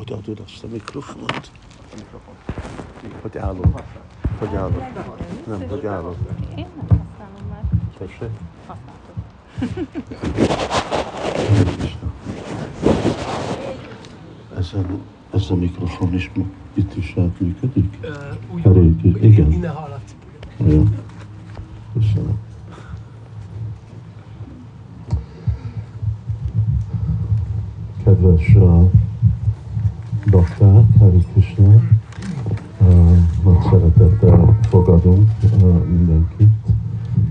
Odaadod azt a mikrofont? A mikrofon. Hogy állok? Hogy állok? Nem, hogy állok. Én nem használom már. Tessék? Használtam. Ezen, ez a mikrofon is ma- itt is átműködik? Ö, úgy, igen. Innen hallatszik. Ja. Köszönöm. Kedves uh, bakták, Hari Krishna, nagy szeretettel fogadunk mindenkit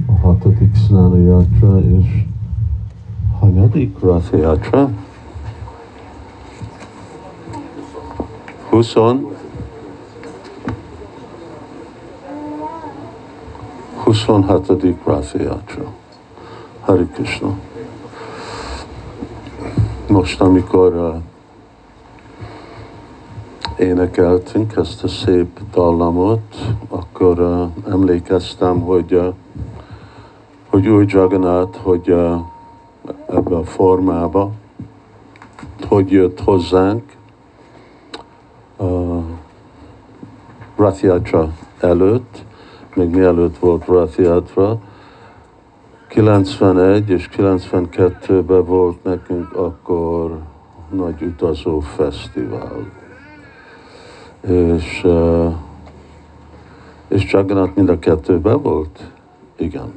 a hatodik Snana Yatra és hanyadik Ratha Yatra? 20 26. Ratha Yatra. Hari Krishna. Most, amikor uh, énekeltünk ezt a szép dallamot, akkor uh, emlékeztem, hogy, uh, hogy új Jagannath, hogy uh, ebbe a formába, hogy jött hozzánk uh, Rath Yatra előtt, még mielőtt volt Rath Yatra, 91 és 92-ben volt nekünk akkor nagy utazó fesztivál. És, uh, és Jagannath mind a kettőben volt? Igen.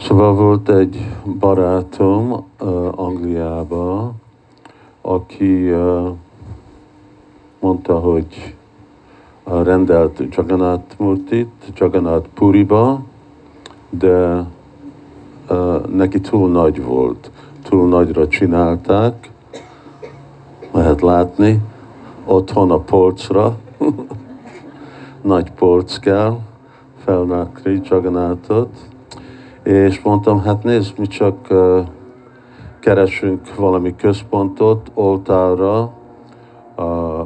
Szóval volt egy barátom uh, Angliába, aki uh, mondta, hogy rendelt Jagannath Murtit, Jagannath Puriba, de neki túl nagy volt, túl nagyra csinálták, lehet látni, otthon a polcra, nagy polc kell, felrakni Jagannathot, és mondtam, hát nézd, mi csak uh, keresünk valami központot, oltárra, uh,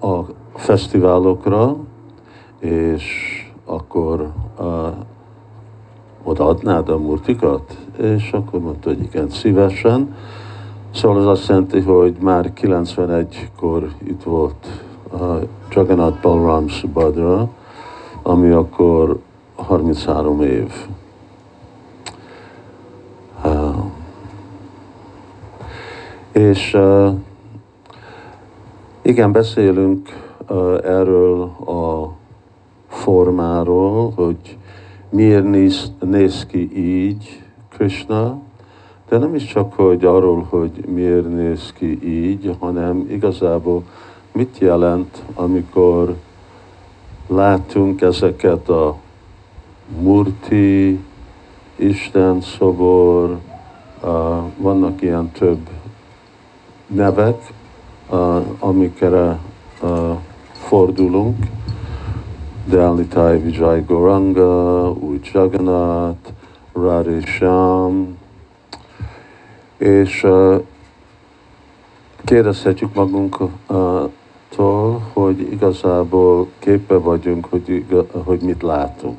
a fesztiválokra, és akkor uh, odaadnád a murtikat? És akkor mondta, hogy igen, szívesen. Szóval ez azt jelenti, hogy már 91-kor itt volt uh, Jagannath Balram Subhadra, ami akkor 33 év. És igen, beszélünk erről a formáról, hogy miért néz, néz ki így Krishna, de nem is csak, hogy arról, hogy miért néz ki így, hanem igazából mit jelent, amikor látunk ezeket a murti, Isten szobor, vannak ilyen több nevek, amikre uh, fordulunk, Dalitai Vijay Goranga, Új Jagannath, Radhe Shyam, és kérdezhetjük magunktól, hogy igazából képe vagyunk, hogy, hogy mit látunk.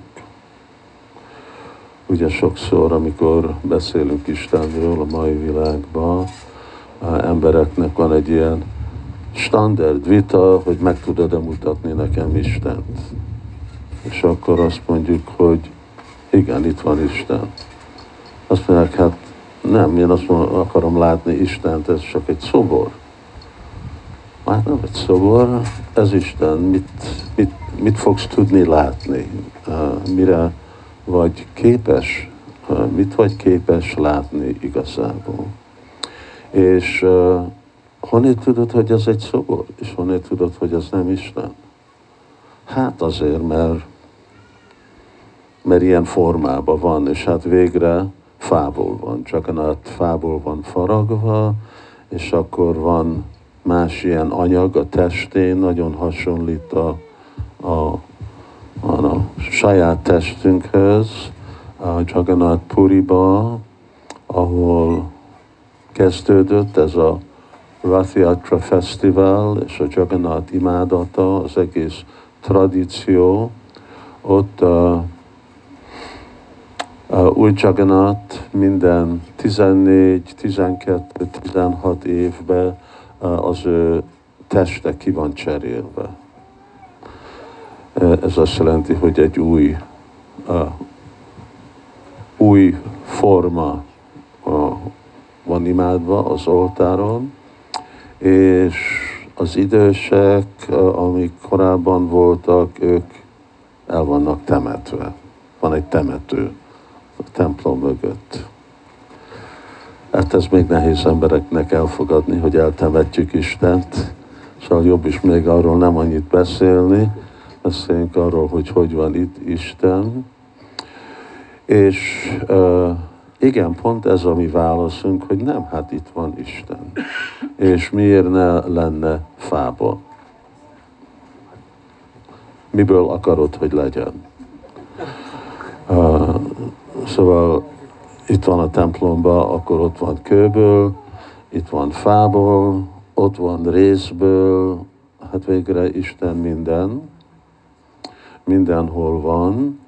Ugye sokszor, amikor beszélünk Istenről a mai világban, embereknek van egy ilyen standard vita, hogy meg tudod-e mutatni nekem Istent. És akkor azt mondjuk, hogy igen, itt van Isten. Azt mondják, hát nem, én azt mondom, akarom látni Istent, ez csak egy szobor. Hát nem egy szobor, ez Isten, mit, mit, mit fogsz tudni látni, mire vagy képes, mit vagy képes látni igazából. És honnét tudod, hogy ez egy szobor? És honnét tudod, hogy ez nem Isten? Hát azért, mert, mert ilyen formában van, és hát végre fából van. Csak a fából van faragva, és akkor van más ilyen anyag a testén, nagyon hasonlít a, a, a, a saját testünkhöz, a Jagannath Puriba, ahol kezdődött ez a Rath Yatra Fesztivál és a Jagannath imádata, az egész tradíció, ott uh, új Jagannath minden 14, 12, 16 évben az ő teste ki van cserélve. Ez azt jelenti, hogy egy új, új forma van imádva az oltáron, és az idősek, amik korábban voltak, ők el vannak temetve. Van egy temető templom mögött. Hát ez még nehéz embereknek elfogadni, hogy eltemetjük Istent. Szóval jobb is még arról nem annyit beszélni, beszéljünk arról, hogy hogy van itt Isten. És igen, pont ez a mi válaszunk, hogy nem, hát itt van Isten. És miért ne lenne fába? Miből akarod, hogy legyen? Szóval itt van a templomba, akkor ott van kőből, itt van fából, ott van részből, hát végre Isten minden, mindenhol van,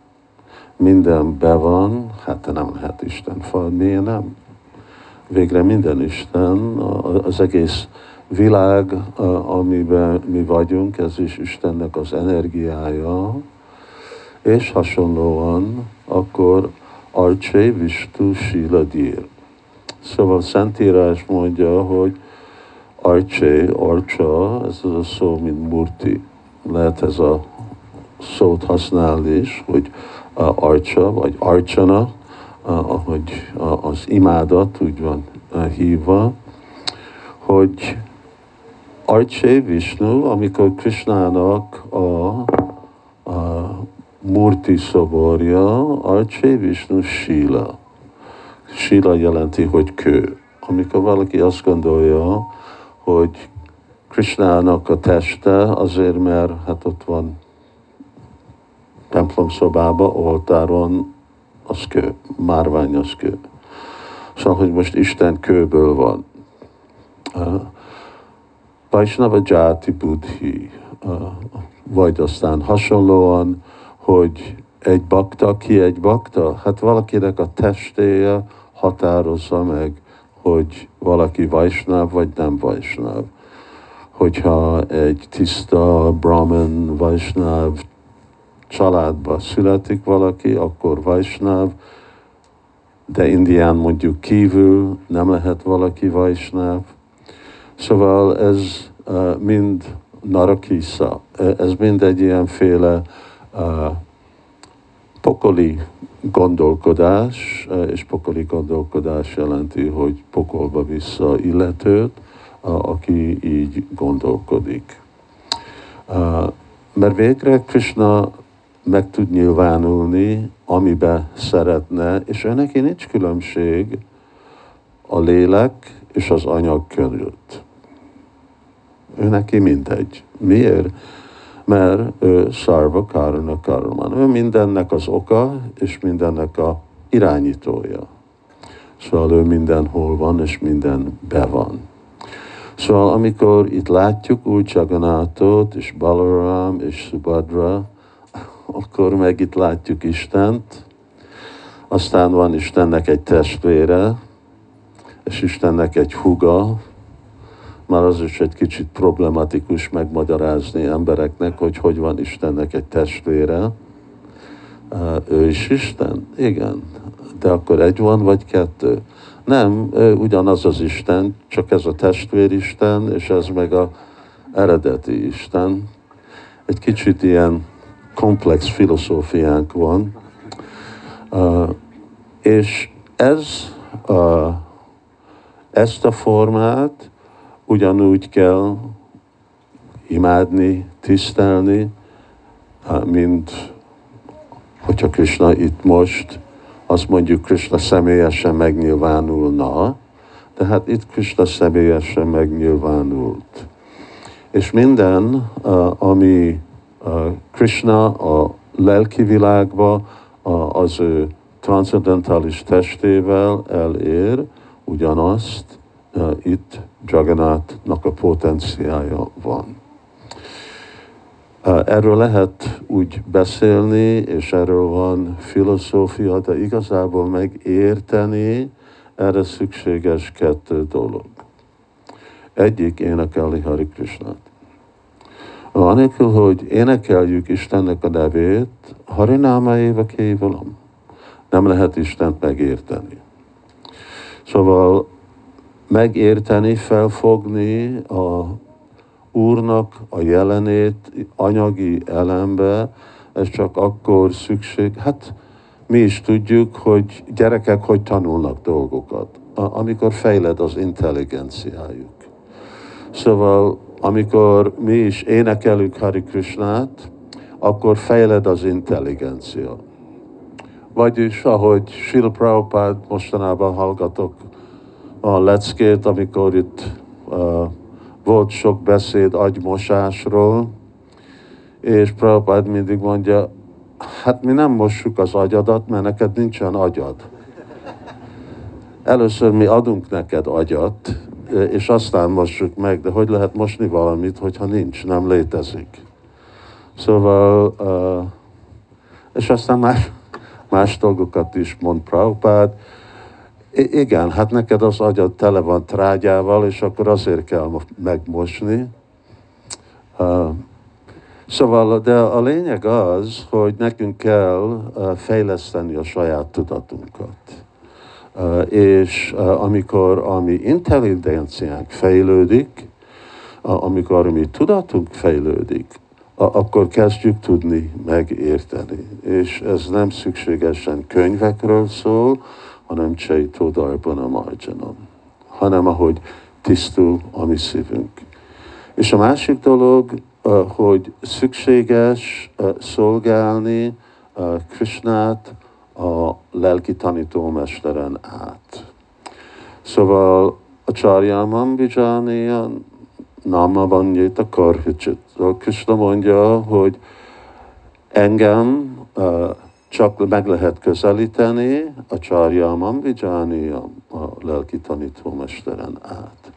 minden be van, hát nem lehet Isten fal, miért nem? Végre minden Isten, az egész világ, amiben mi vagyunk, ez is Istennek az energiája, és hasonlóan akkor Arcse Vistu Siladir. Szóval Szentírás mondja, hogy Arcse, Arca, ez az a szó, mint Murti. Lehet ez a szót használni is, hogy Arca, vagy Archana, ahogy az imádat úgy van hívva, hogy Arcse Vishnu, amikor Krishnának a, a Murti szoborja, Arcse Vishnu Sila. Sila jelenti, hogy kő. Amikor valaki azt gondolja, hogy Krishnának a teste azért, mert hát ott van templom szobába, oltáron, az kő, márvány az kő. Szóval, hogy most Isten kőből van. Vaisnava Jati Buddhi, vagy aztán hasonlóan, hogy egy bakta, ki egy bakta? Hát valakinek a testéje határozza meg, hogy valaki vajsnáv vagy nem vajsnáv. Hogyha egy tiszta brahman vajsnáv családba születik valaki, akkor vajsnáv, de Indián mondjuk kívül nem lehet valaki vajsnáv. Szóval ez uh, mind narakisza, ez mind egy ilyenféle pokoli gondolkodás, és pokoli gondolkodás jelenti, hogy pokolba vissza illetőt, aki így gondolkodik. Mert végre Krishna meg tud nyilvánulni, amibe szeretne, és ő neki nincs különbség a lélek és az anyag között. Ő neki mindegy. Miért? Mert ő szarva karana karman. Ő mindennek az oka, és mindennek a irányítója. Szóval ő mindenhol van, és minden be van. Szóval amikor itt látjuk úgy Jaganátot, és Balaram, és Subhadra, akkor meg itt látjuk Istent, aztán van Istennek egy testvére, és Istennek egy huga, már az is egy kicsit problematikus megmagyarázni embereknek, hogy hogy van Istennek egy testvére. Ő is Isten? Igen. De akkor egy van, vagy kettő? Nem, ő ugyanaz az Isten, csak ez a testvéristen, és ez meg a eredeti Isten. Egy kicsit ilyen komplex filozófiánk van, és ez, uh, ezt a formát ugyanúgy kell imádni, tisztelni, mint hogyha Krishna itt most, azt mondjuk Krishna személyesen megnyilvánulna, de hát itt Krishna személyesen megnyilvánult. És minden, ami Krishna a lelki világba az ő transzendentális testével elér ugyanazt, itt Jagannathnak a potenciája van. Erről lehet úgy beszélni, és erről van filozófia, de igazából megérteni, erre szükséges kettő dolog. Egyik énekelni Hari Krishnát. Anélkül, hogy énekeljük Istennek a nevét, Harináma éve kévalam. Nem lehet Istent megérteni. Szóval megérteni, felfogni a Úrnak a jelenét anyagi elembe, ez csak akkor szükség, hát mi is tudjuk, hogy gyerekek hogy tanulnak dolgokat, amikor fejled az intelligenciájuk. Szóval amikor mi is énekelünk Hari Krishnát, akkor fejled az intelligencia. Vagyis, ahogy Srila Prabhupád mostanában hallgatok a leckét, amikor itt uh, volt sok beszéd agymosásról, és Prabhupád mindig mondja, hát mi nem mossuk az agyadat, mert neked nincsen agyad. Először mi adunk neked agyat, és aztán mossuk meg, de hogy lehet mosni valamit, hogyha nincs, nem létezik. Szóval, és aztán más, más dolgokat is mond Prabhupád. I- igen, hát neked az agyad tele van trágyával, és akkor azért kell megmosni. Szóval, de a lényeg az, hogy nekünk kell fejleszteni a saját tudatunkat. És amikor a mi intelligenciánk fejlődik, amikor a mi tudatunk fejlődik, akkor kezdjük tudni megérteni. És ez nem szükségesen könyvekről szól, hanem Csaitó a Marjanam, hanem ahogy tisztul a mi szívünk. És a másik dolog, hogy szükséges szolgálni Krishnát a lelki tanítómesteren át. Szóval a Csaryamam Vijaniya Nama Vanyita Karhicsit. Krishna mondja, hogy engem csak meg lehet közelíteni a Csaryamam Vijaniya a lelki tanítómesteren át.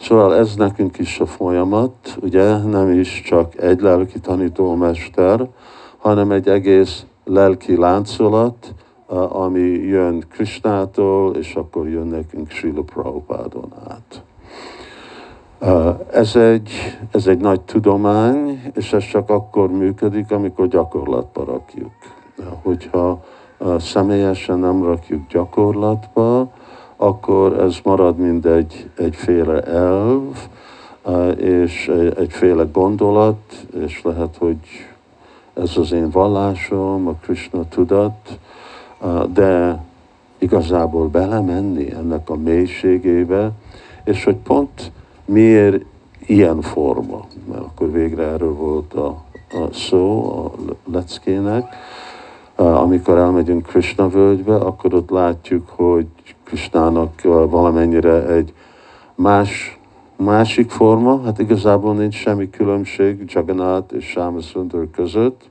Szóval ez nekünk is a folyamat, ugye nem is csak egy lelki tanítómester, hanem egy egész lelki láncolat, ami jön Krishnától, és akkor jön nekünk Srila Prabhupádon át. Ez egy, ez egy nagy tudomány, és ez csak akkor működik, amikor gyakorlatba rakjuk. Hogyha személyesen nem rakjuk gyakorlatba, akkor ez marad mind egy, egyféle elv, és egyféle gondolat, és lehet, hogy ez az én vallásom, a Krishna tudat, de igazából belemenni ennek a mélységébe, és hogy pont miért ilyen forma, mert akkor végre erről volt a, a szó a leckének, amikor elmegyünk Krishna völgybe, akkor ott látjuk, hogy Krishnának valamennyire egy más, másik forma, hát igazából nincs semmi különbség Jagannath és Sámasundar között.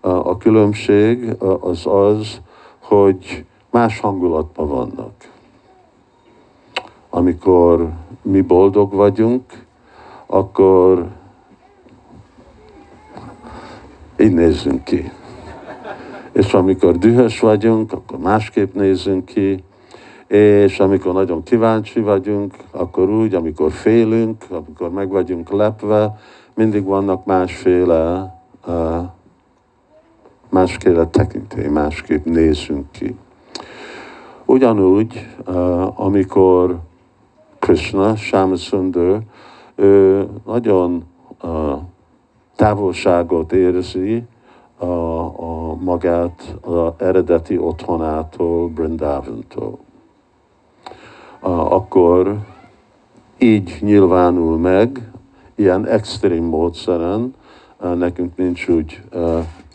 A különbség az az, hogy más hangulatban vannak. Amikor mi boldog vagyunk, akkor így nézzünk ki. És amikor dühös vagyunk, akkor másképp nézünk ki, és amikor nagyon kíváncsi vagyunk, akkor úgy, amikor félünk, amikor meg vagyunk lepve, mindig vannak másféle, uh, másféle tekintély, másképp nézünk ki. Ugyanúgy, amikor Krishna, Shamasundar, ő nagyon távolságot érzi a, a magát az eredeti otthonától, Brindavantól akkor így nyilvánul meg, ilyen extrém módszeren, nekünk nincs úgy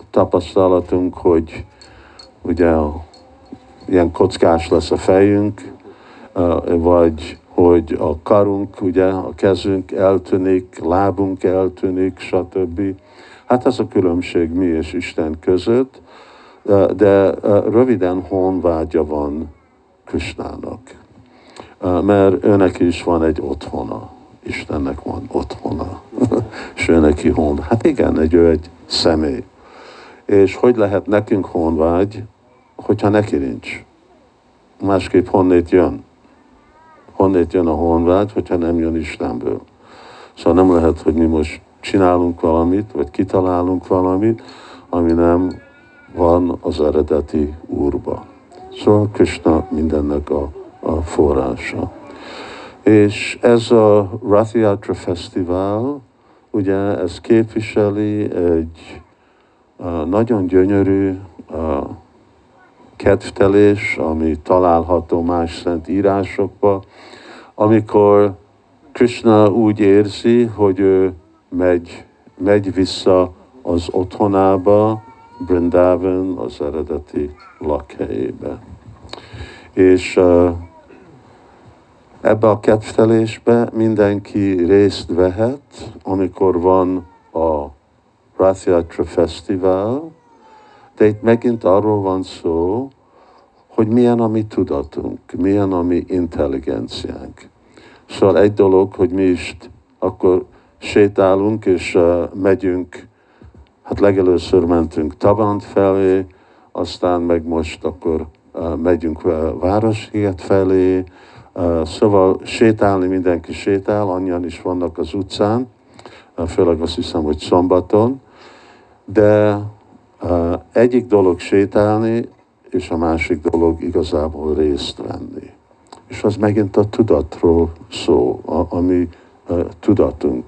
tapasztalatunk, hogy ugye ilyen kockás lesz a fejünk, vagy hogy a karunk, ugye a kezünk eltűnik, lábunk eltűnik, stb. Hát ez a különbség mi és Isten között, de röviden honvágya van Krisnának mert őnek is van egy otthona. Istennek van otthona. és ő neki hon. Hát igen, egy ő egy személy. És hogy lehet nekünk honvágy, hogyha neki nincs? Másképp honnét jön? honnét jön a honvágy, hogyha nem jön Istenből. Szóval nem lehet, hogy mi most csinálunk valamit, vagy kitalálunk valamit, ami nem van az eredeti úrba. Szóval Krishna mindennek a, a forrása. És ez a Rathiatra Fesztivál, ugye ez képviseli egy uh, nagyon gyönyörű uh, kedvtelés, ami található más szent írásokban, amikor Krishna úgy érzi, hogy ő megy, megy vissza az otthonába, Brindavan, az eredeti lakhelyébe. És uh, ebbe a kedvtelésbe mindenki részt vehet, amikor van a Rathiatra Fesztivál, de itt megint arról van szó, hogy milyen a mi tudatunk, milyen a mi intelligenciánk. Szóval egy dolog, hogy mi is akkor sétálunk és megyünk, hát legelőször mentünk Tabant felé, aztán meg most akkor megyünk uh, Városliget felé, szóval sétálni mindenki sétál, annyian is vannak az utcán, főleg azt hiszem, hogy szombaton, de egyik dolog sétálni, és a másik dolog igazából részt venni. És az megint a tudatról szó, a, a mi uh, tudatunk.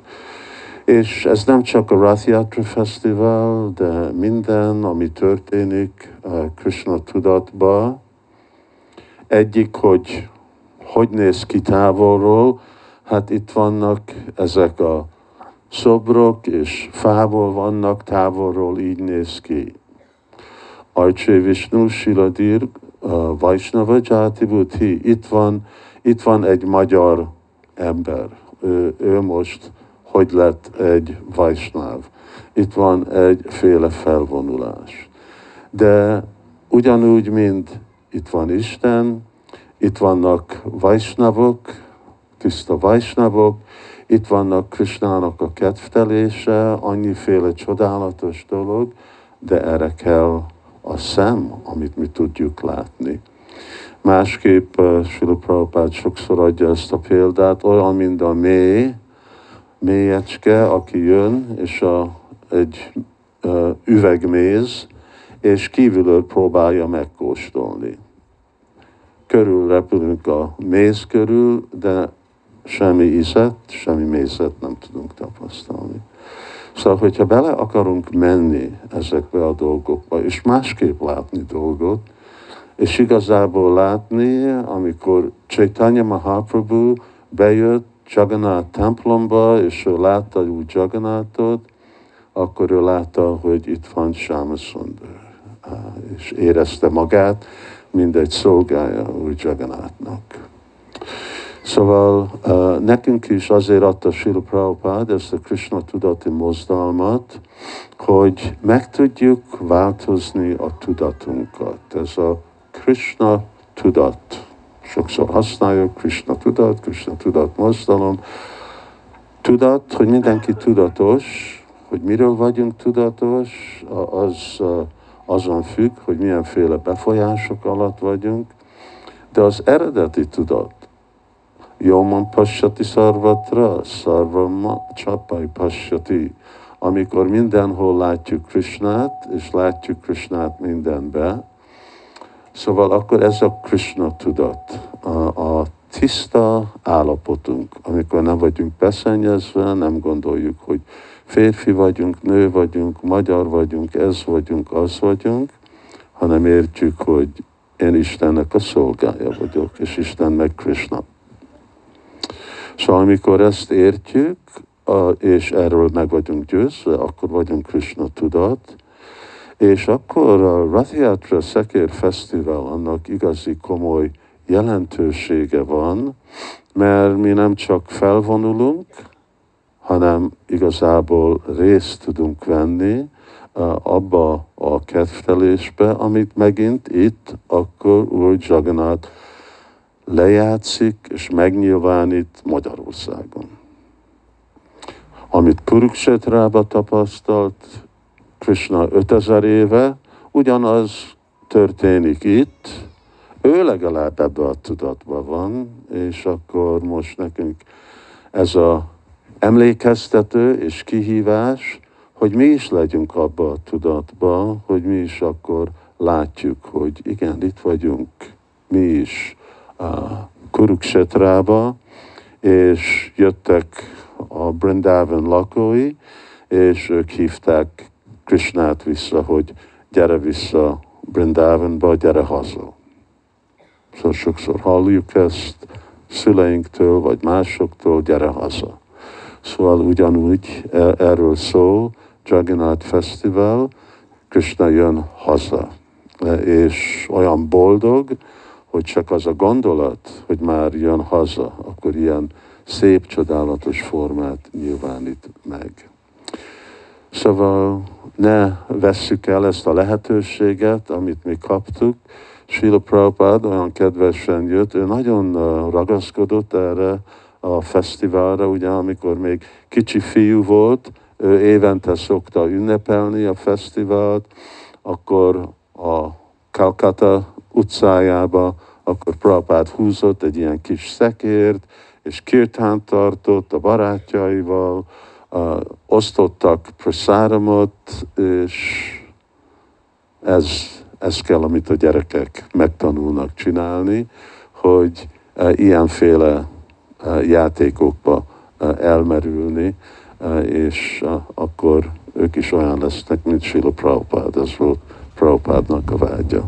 És ez nem csak a Rathiatra Fesztivál, de minden, ami történik uh, Krishna tudatba. Egyik, hogy hogy néz ki távolról, hát itt vannak ezek a szobrok, és fából vannak, távolról így néz ki. Arché Vishnu Siladir uh, Vaisnava Jati. Itt van, itt van egy magyar ember. Ő, ő most hogy lett egy Vaisnav. Itt van egyféle felvonulás. De ugyanúgy, mint itt van Isten, itt vannak Vaisnavok, tiszta Vaisnavok, itt vannak Krishnának a kedvtelése, annyiféle csodálatos dolog, de erre kell a szem, amit mi tudjuk látni. Másképp uh, Srila Prabhupád sokszor adja ezt a példát, olyan, mint a mély, mélyecske, aki jön, és a, egy uh, üvegméz, és kívülről próbálja megkóstolni. Körül repülünk a méz körül, de semmi ízet, semmi mézet nem tudunk tapasztalni. Szóval, hogyha bele akarunk menni ezekbe a dolgokba, és másképp látni dolgot, és igazából látni, amikor Chaitanya Mahaprabhu bejött Jagannath templomba, és ő látta úgy Jagannathot, akkor ő látta, hogy itt van Sámasundar, és érezte magát, mint egy szolgája úgy Jagannathnak. Szóval nekünk is azért adta Srila Prabhupád ezt a Krishna tudati mozdalmat, hogy meg tudjuk változni a tudatunkat. Ez a Krishna tudat. Sokszor használjuk Krishna tudat, Krishna tudat mozdalom. Tudat, hogy mindenki tudatos, hogy miről vagyunk tudatos, az azon függ, hogy milyenféle befolyások alatt vagyunk, de az eredeti tudat, Yoman Pasyati Sarvatra, Sarvama Csapai Pasyati. Amikor mindenhol látjuk Krishnát, és látjuk Krishnát mindenbe, szóval akkor ez a Krishna tudat, a, a tiszta állapotunk, amikor nem vagyunk beszennyezve, nem gondoljuk, hogy férfi vagyunk, nő vagyunk, magyar vagyunk, ez vagyunk, az vagyunk, hanem értjük, hogy én Istennek a szolgája vagyok, és Isten meg Krishna. Szóval amikor ezt értjük, és erről meg vagyunk győzve, akkor vagyunk Krishna tudat, és akkor a Rathiatra Szekér Fesztivál annak igazi komoly jelentősége van, mert mi nem csak felvonulunk, hanem igazából részt tudunk venni abba a kedvtelésbe, amit megint itt akkor Úr Jagannath lejátszik és megnyilvánít Magyarországon. Amit Kuruksetrába tapasztalt Krishna 5000 éve, ugyanaz történik itt, ő legalább ebbe a tudatban van, és akkor most nekünk ez a emlékeztető és kihívás, hogy mi is legyünk abba a tudatba, hogy mi is akkor látjuk, hogy igen, itt vagyunk, mi is a Kuruksetrába, és jöttek a Brindavan lakói, és ők hívták Krishnát vissza, hogy gyere vissza Brindavanba, gyere haza. Szóval sokszor halljuk ezt szüleinktől, vagy másoktól, gyere haza. Szóval ugyanúgy e, erről szól Jagannath Fesztivál, Krishna jön haza, e, és olyan boldog, hogy csak az a gondolat, hogy már jön haza, akkor ilyen szép, csodálatos formát nyilvánít meg. Szóval ne vesszük el ezt a lehetőséget, amit mi kaptuk. Srila Prabhupada olyan kedvesen jött, ő nagyon ragaszkodott erre a fesztiválra, ugye amikor még kicsi fiú volt, ő évente szokta ünnepelni a fesztivált, akkor a Calcutta utcájába, akkor Prabhupád húzott egy ilyen kis szekért, és kirtánt tartott a barátjaival, uh, osztottak prasáramot, és ez, ez kell, amit a gyerekek megtanulnak csinálni, hogy uh, ilyenféle uh, játékokba uh, elmerülni, uh, és uh, akkor ők is olyan lesznek, mint Sila Prabhupád, ez volt Prabhupádnak a vágya.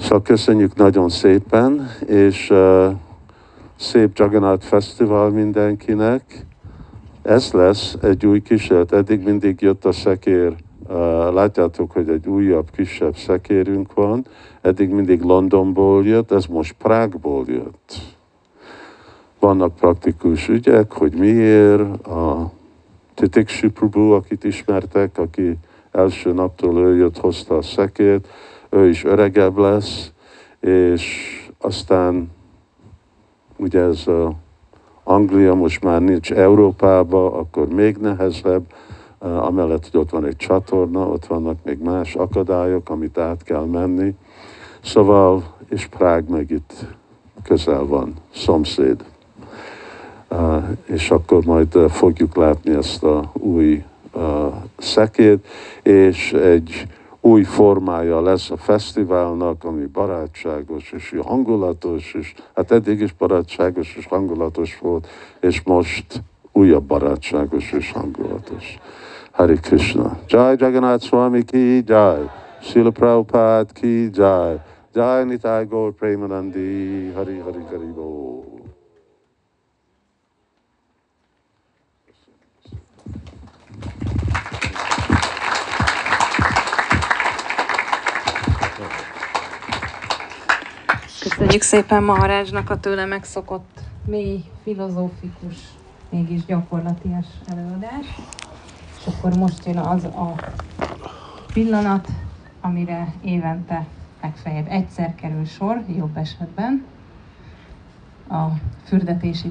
Szóval köszönjük nagyon szépen, és uh, szép Jagannath Fesztivál mindenkinek. Ez lesz egy új kísérlet. Eddig mindig jött a szekér. Látjátok, hogy egy újabb, kisebb szekérünk van. Eddig mindig Londonból jött, ez most Prágból jött. Vannak praktikus ügyek, hogy miért. A Titik Prabhu, akit ismertek, aki első naptól ő jött, hozta a szekét, ő is öregebb lesz, és aztán ugye ez a Anglia most már nincs Európába, akkor még nehezebb, amellett, hogy ott van egy csatorna, ott vannak még más akadályok, amit át kell menni. Szóval, és Prág meg itt közel van, szomszéd. És akkor majd fogjuk látni ezt a új szekét, és egy új formája lesz a fesztiválnak, ami barátságos és hangulatos, és hát eddig is barátságos és hangulatos volt, és most újabb barátságos és hangulatos. Hari Krishna. Jai Jagannath Swami ki jai. Srila Prabhupada ki jai. Jai Nitai Gaur Premanandi. Hari Hari Hari Bo. Köszönjük szépen Maharázsnak a tőle megszokott mély, filozófikus, mégis gyakorlatias előadás. És akkor most jön az a pillanat, amire évente legfeljebb egyszer kerül sor, jobb esetben, a fürdetési